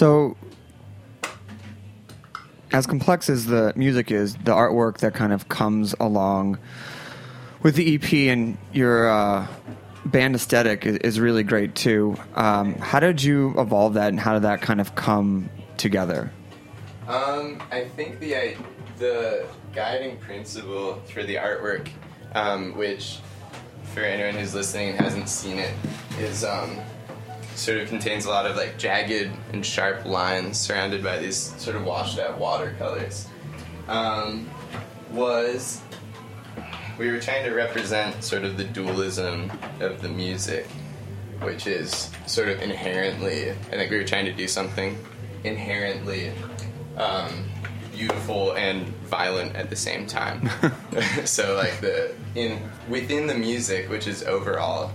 So, as complex as the music is, the artwork that kind of comes along with the EP and your uh, band aesthetic is, is really great too. Um, how did you evolve that, and how did that kind of come together? Um, I think the I, the guiding principle for the artwork, um, which for anyone who's listening and hasn't seen it, is um, sort of contains a lot of like jagged and sharp lines surrounded by these sort of washed out watercolors. Um, was we were trying to represent sort of the dualism of the music, which is sort of inherently. I think we were trying to do something inherently um, beautiful and violent at the same time. so like the in within the music, which is overall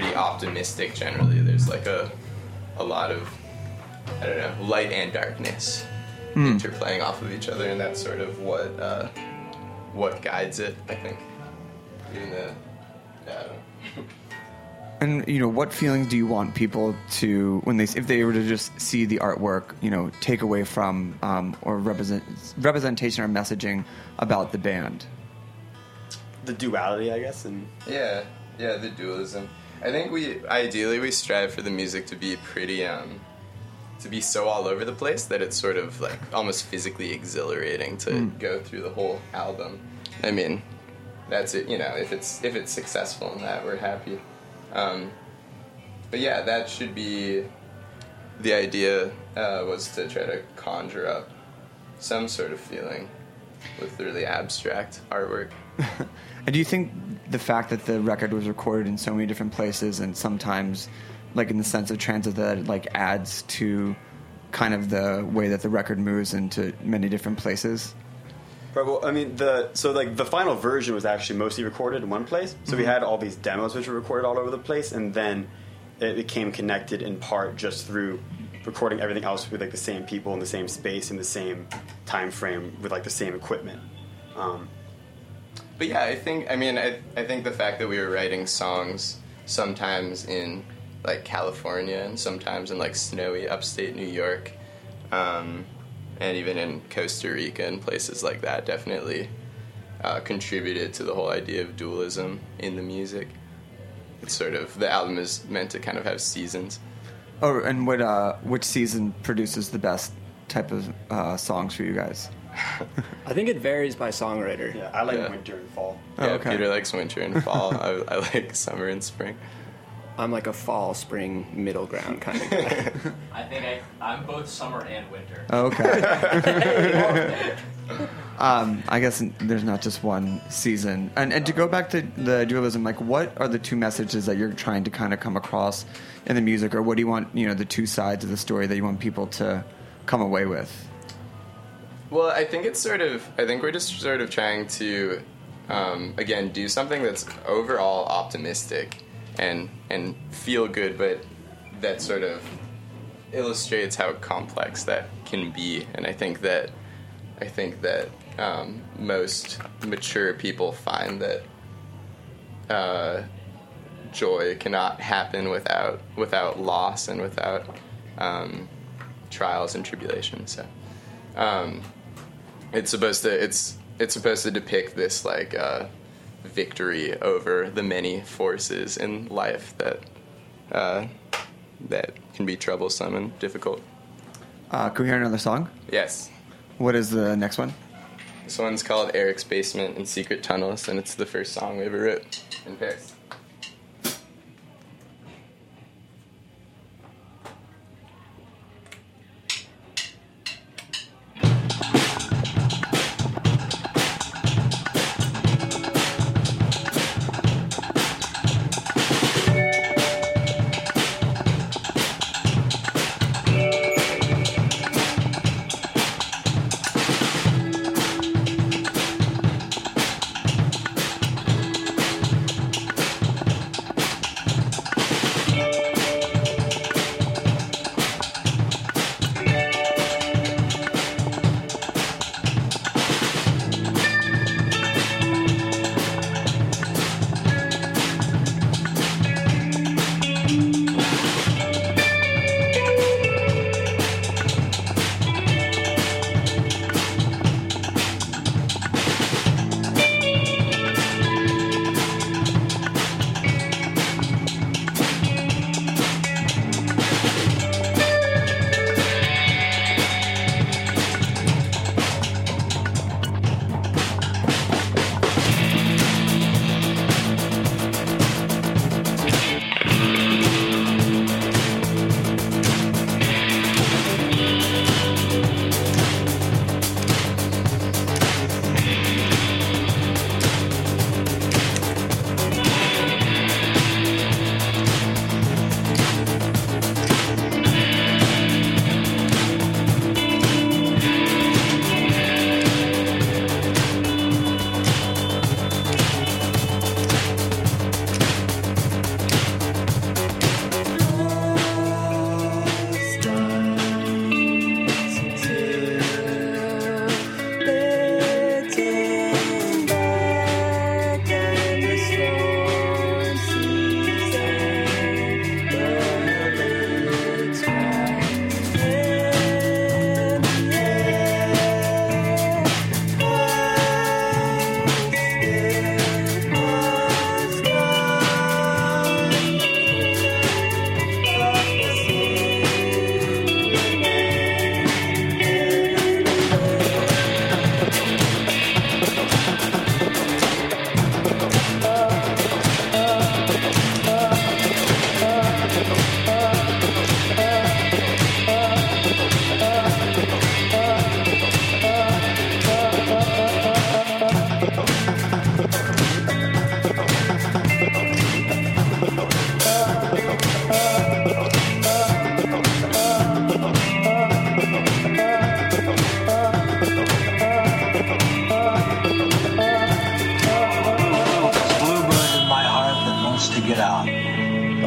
pretty optimistic generally. There's like a a lot of I don't know light and darkness Hmm. interplaying off of each other, and that's sort of what uh, what guides it. I think. Even the yeah, I don't know. And you know, what feelings do you want people to, when they, if they were to just see the artwork, you know, take away from um, or represent representation or messaging about the band? The duality, I guess, and Yeah, yeah, the dualism. I think we ideally we strive for the music to be pretty um to be so all over the place that it's sort of like almost physically exhilarating to Mm. go through the whole album. I mean, that's it, you know, if it's if it's successful in that, we're happy. Um but yeah, that should be the idea uh, was to try to conjure up some sort of feeling with really abstract artwork. And do you think the fact that the record was recorded in so many different places and sometimes, like in the sense of transit, that it, like adds to kind of the way that the record moves into many different places? Right, well, I mean, the so like the final version was actually mostly recorded in one place. So we Mhm. had all these demos which were recorded all over the place, and then it became connected in part just through recording everything else with like the same people in the same space in the same time frame with like the same equipment. Um, But yeah, I think I mean I I think the fact that we were writing songs sometimes in like California and sometimes in like snowy upstate New York, um, and even in Costa Rica and places like that definitely uh, contributed to the whole idea of dualism in the music. It's sort of the album is meant to kind of have seasons. Oh, and what uh, which season produces the best type of uh, songs for you guys? I think it varies by songwriter. Yeah, I like Yeah. winter and fall. Yeah, Oh, okay. Peter likes winter and fall. I, I like summer and spring. I'm like a fall, spring, middle ground kind of guy. I think I, I'm both summer and winter. Okay. um, I guess there's not just one season. And, and to go back to the dualism, like what are the two messages that you're trying to kind of come across in the music, or what do you want, you know, the two sides of the story that you want people to come away with? Well, I think it's sort of. I think we're just sort of trying to, um, again, do something that's overall optimistic and and feel good, but that sort of illustrates how complex that can be. And I think that I think that um, most mature people find that uh, joy cannot happen without without loss and without um, trials and tribulations. So um, it's supposed to it's it's supposed to depict this like uh, victory over the many forces in life that uh, that can be troublesome and difficult. Uh, can we hear another song? Yes. What is the next one? This one's called Eric's Basement and Secret Tunnels, and it's the first song we ever wrote in Paris.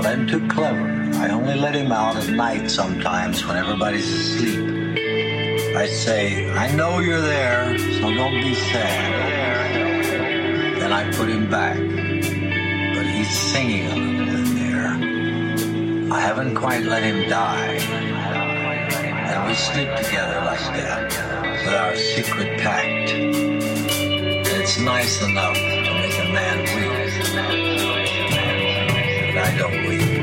I'm too clever. I only let him out at night sometimes when everybody's asleep. I say, I know you're there, so don't be sad. Then I put him back. But he's singing a little in there. I haven't quite let him die. And we sleep together like that, with our secret pact. It's nice enough to make a man weep. I don't weep.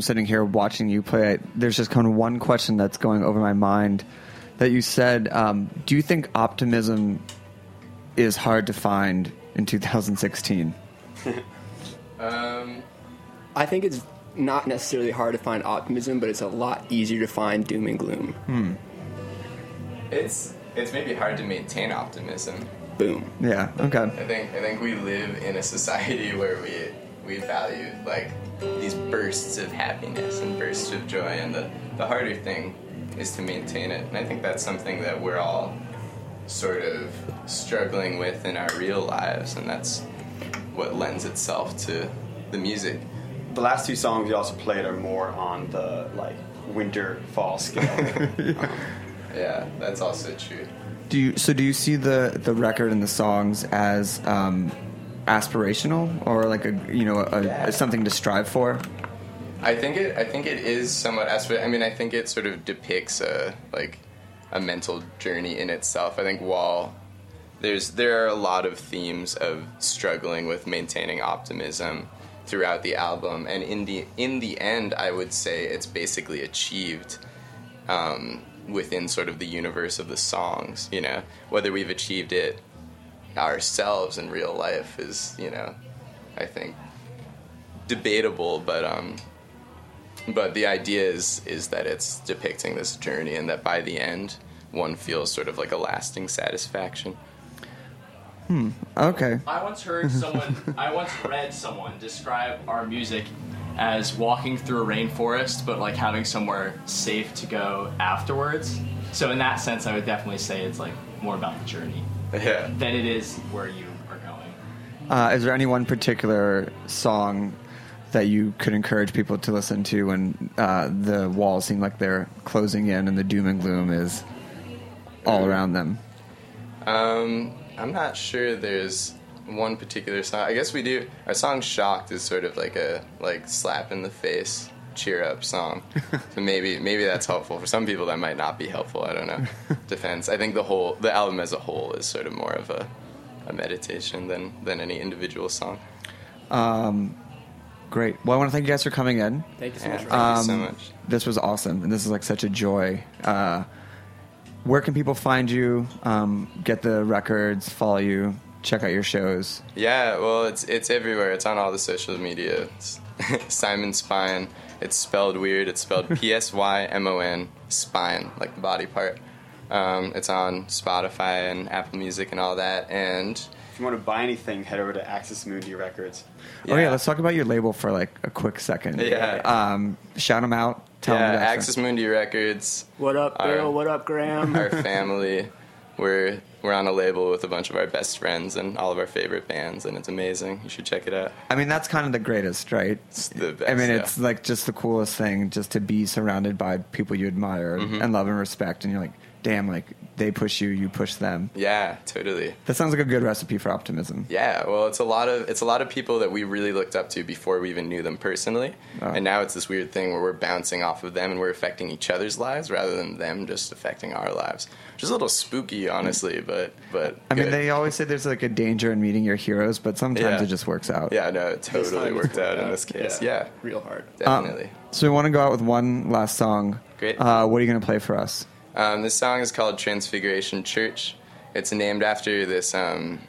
I'm sitting here watching you play, there's just kind of one question that's going over my mind. That you said, um, do you think optimism is hard to find in 2016? Um, I think it's not necessarily hard to find optimism, but it's a lot easier to find doom and gloom. Hmm. It's it's maybe hard to maintain optimism. Boom. Yeah. Okay. I think I think we live in a society where we we value like these bursts of happiness and bursts of joy, and the the harder thing is to maintain it. And I think that's something that we're all sort of struggling with in our real lives, and that's what lends itself to the music. The last two songs you also played are more on the like winter fall scale. Yeah, that's also true. Do you so do you see the the record and the songs as um, aspirational or like a you know a, a, something to strive for? I think it. I think it is somewhat aspirational. I mean, I think it sort of depicts a like a mental journey in itself. I think while there's there are a lot of themes of struggling with maintaining optimism throughout the album, and in the in the end, I would say it's basically achieved. Um, within sort of the universe of the songs, you know, whether we've achieved it ourselves in real life is, you know, I think debatable, but um, but the idea is is that it's depicting this journey, and that by the end, one feels sort of like a lasting satisfaction. Hmm. Okay. I once heard someone, I once read someone describe our music as walking through a rainforest, but like having somewhere safe to go afterwards. So in that sense, I would definitely say it's like more about the journey Yeah. than it is where you are going. Uh, is there any one particular song that you could encourage people to listen to when uh, the walls seem like they're closing in and the doom and gloom is all around them? Um, I'm not sure there's one particular song. I guess we do. Our song "Shocked" is sort of like a like slap in the face, cheer up song. so maybe maybe that's helpful for some people. That might not be helpful. I don't know. Depends. I think the whole the album as a whole is sort of more of a, a meditation than than any individual song. Um, great. Well, I want to thank you guys for coming in. Thank you so Yeah, much. thank you so Um, much. This was awesome, and this is like such a joy. Uh, where can people find you? Um, get the records, follow you, check out your shows. Yeah, well, it's it's everywhere. It's on all the social media. It's Psymon Spine. It's spelled weird. It's spelled P S Y M O N Spine, like the body part. Um, it's on Spotify and Apple Music and all that. And if you want to buy anything, head over to Axis Mundi Records. Oh yeah, let's talk about your label for like a quick second. Yeah. Um, shout them out. Tell yeah, them Axis Mundi Records. What up, Bill? What up, Graham? Our family. We're we're on a label with a bunch of our best friends and all of our favorite bands, and it's amazing. You should check it out. I mean, that's kind of the greatest, right? It's the best. I mean, yeah. it's like just the coolest thing, just to be surrounded by people you admire Mhm. and love and respect, and you're like, damn, like they push you, you push them. yeah, totally. That sounds like a good recipe for optimism. Yeah, well, it's a lot of it's a lot of people that we really looked up to before we even knew them personally, Oh. and now it's this weird thing where we're bouncing off of them and we're affecting each other's lives rather than them just affecting our lives, which is a little spooky, honestly. But but I mean, they always say there's like a danger in meeting your heroes, but sometimes Yeah. it just works out. yeah, no, it totally worked out in this case. Yeah, real hard. Um, definitely. so we want to go out with one last song. Great. Uh, what are you going to play for us? Um, this song is called Transfiguration Church. It's named after this um,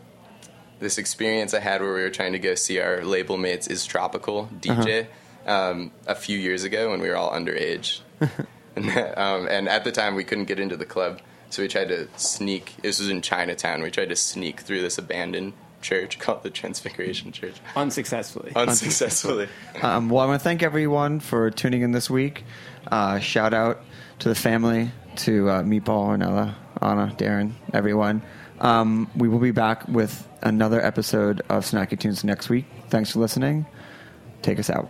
this experience I had where we were trying to go see our label mates is Tropical DJ um, a few years ago when we were all underage, and, um, and at the time we couldn't get into the club, so we tried to sneak. This was in Chinatown. We tried to sneak through this abandoned church called the Transfiguration Church. Unsuccessfully. Unsuccessfully. Um, well, I want to thank everyone for tuning in this week. Uh, shout out to the family, to uh, Meatball, Ornella, Anna, Darren, everyone. Um, we will be back with another episode of Snacky Tunes next week. Thanks for listening. Take us out.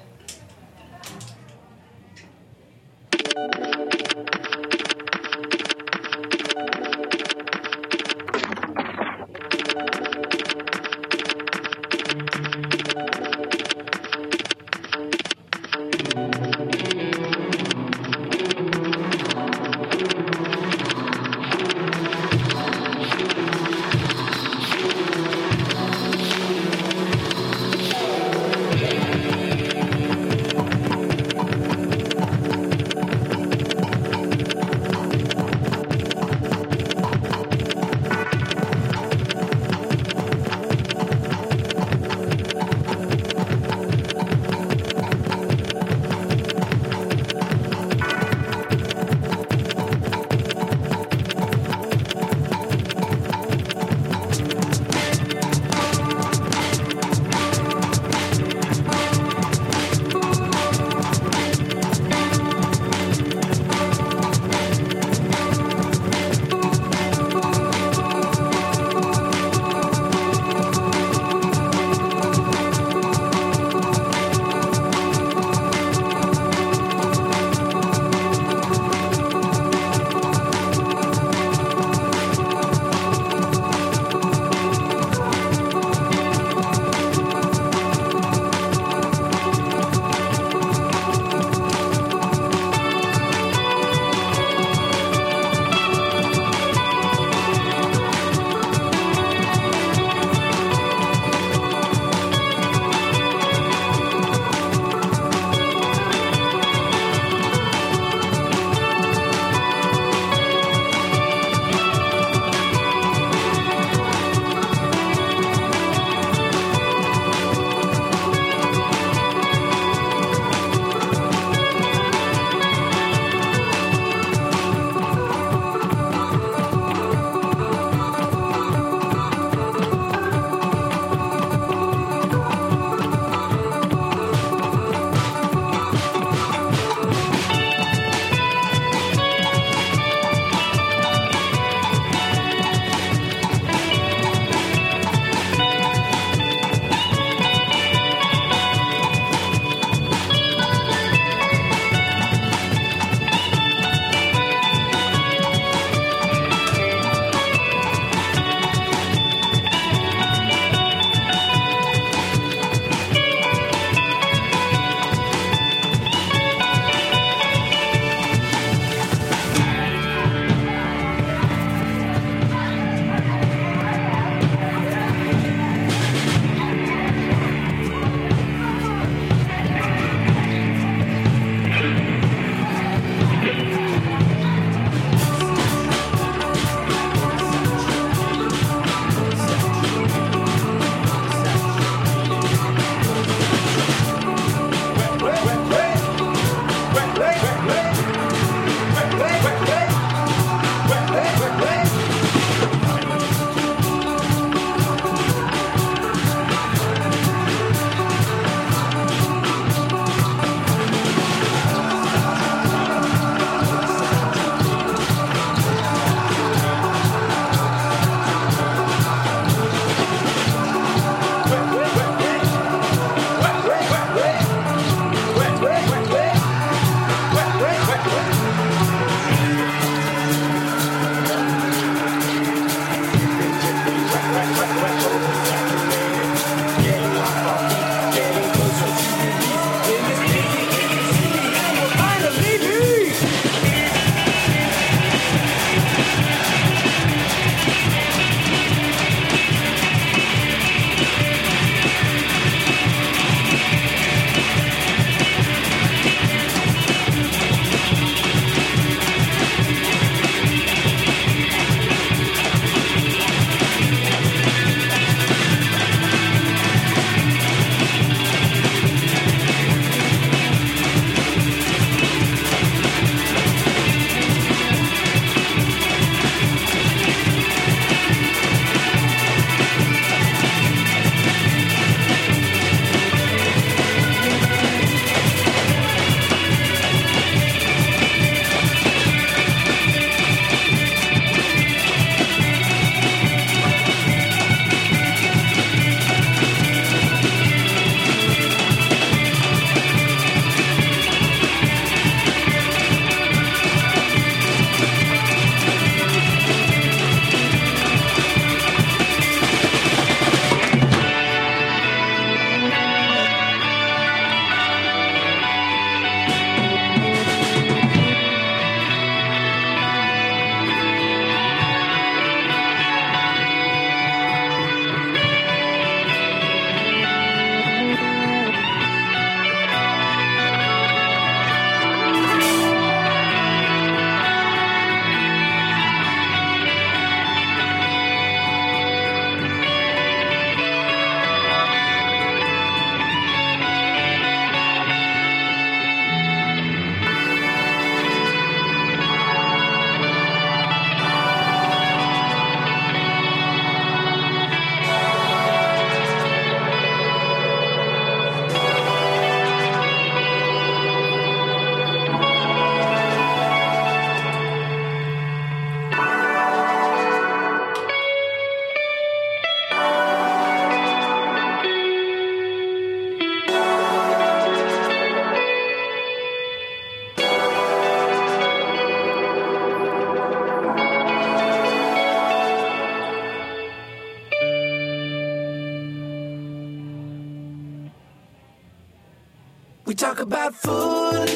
About food.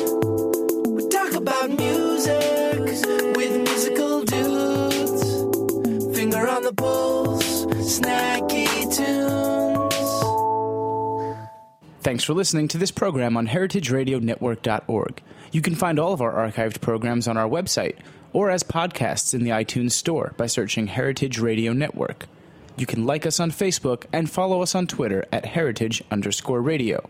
We talk about music with musical dudes. Finger on the pulse, snacky tunes. Thanks for listening to this program on heritageradionetwork.org. You can find all of our archived programs on our website or as podcasts in the iTunes Store by searching Heritage Radio Network. You can like us on Facebook and follow us on Twitter at heritage underscore radio.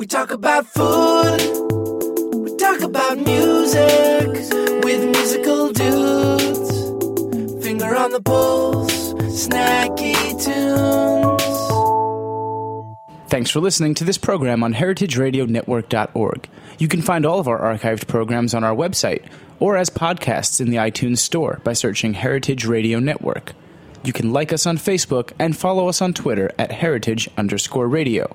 We talk about food. We talk about music with musical dudes. Finger on the pulse, snacky tunes. Thanks for listening to this program on heritageradionetwork.org. You can find all of our archived programs on our website or as podcasts in the iTunes Store by searching Heritage Radio Network. You can like us on Facebook and follow us on Twitter at heritage underscore radio.